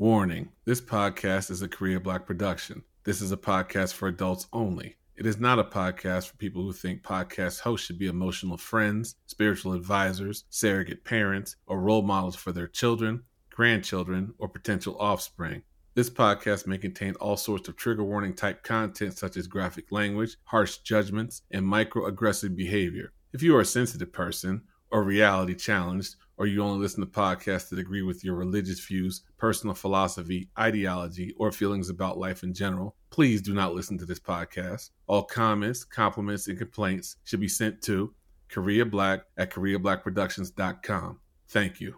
Warning this podcast is a Korea Black production. This is a podcast for adults only. It is not a podcast for people who think podcast hosts should be emotional friends, spiritual advisors, surrogate parents, or role models for their children, grandchildren, or potential offspring. This podcast may contain all sorts of trigger warning type content, such as graphic language, harsh judgments, and microaggressive behavior. If you are a sensitive person, or reality challenged, or you only listen to podcasts that agree with your religious views, personal philosophy, ideology, or feelings about life in general, please do not listen to this podcast. All comments, compliments, and complaints should be sent to Korea Black at KoreaBlackProductions.com. Thank you.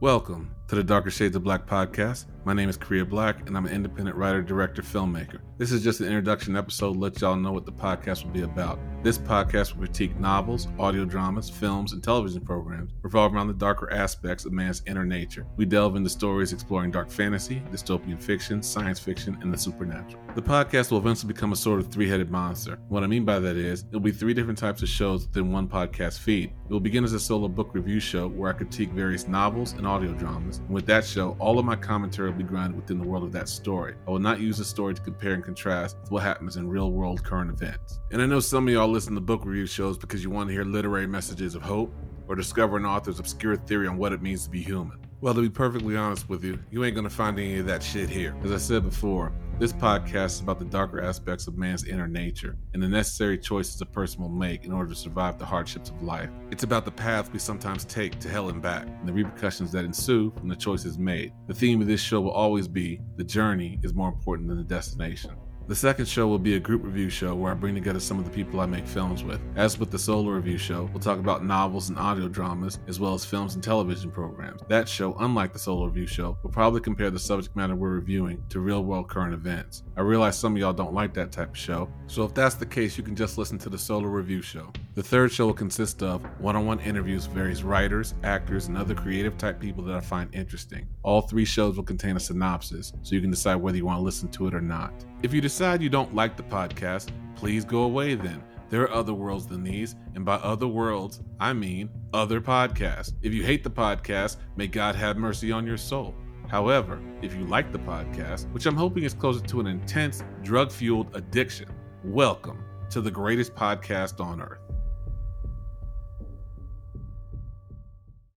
Welcome to the Darker Shades of Black podcast. My name is Korea Black, and I'm an independent writer, director, filmmaker. This is just an introduction episode let y'all know what the podcast will be about. This podcast will critique novels, audio dramas, films, and television programs revolving around the darker aspects of man's inner nature. We delve into stories exploring dark fantasy, dystopian fiction, science fiction, and the supernatural. The podcast will eventually become a sort of three headed monster. What I mean by that is, it'll be three different types of shows within one podcast feed. It will begin as a solo book review show where I critique various novels and audio dramas. And with that show, all of my commentary will be grounded within the world of that story. I will not use the story to compare and contrast with what happens in real world current events. And I know some of y'all listen to book review shows because you want to hear literary messages of hope or discover an author's obscure theory on what it means to be human. Well, to be perfectly honest with you, you ain't gonna find any of that shit here. As I said before, this podcast is about the darker aspects of man's inner nature and the necessary choices a person will make in order to survive the hardships of life. It's about the path we sometimes take to hell and back and the repercussions that ensue from the choices made. The theme of this show will always be the journey is more important than the destination. The second show will be a group review show where I bring together some of the people I make films with. As with the solo review show, we'll talk about novels and audio dramas, as well as films and television programs. That show, unlike the solo review show, will probably compare the subject matter we're reviewing to real world current events. I realize some of y'all don't like that type of show, so if that's the case, you can just listen to the solo review show. The third show will consist of one on one interviews with various writers, actors, and other creative type people that I find interesting. All three shows will contain a synopsis, so you can decide whether you want to listen to it or not. If you decide you don't like the podcast, please go away then. There are other worlds than these, and by other worlds, I mean other podcasts. If you hate the podcast, may God have mercy on your soul. However, if you like the podcast, which I'm hoping is closer to an intense, drug fueled addiction, welcome to the greatest podcast on earth.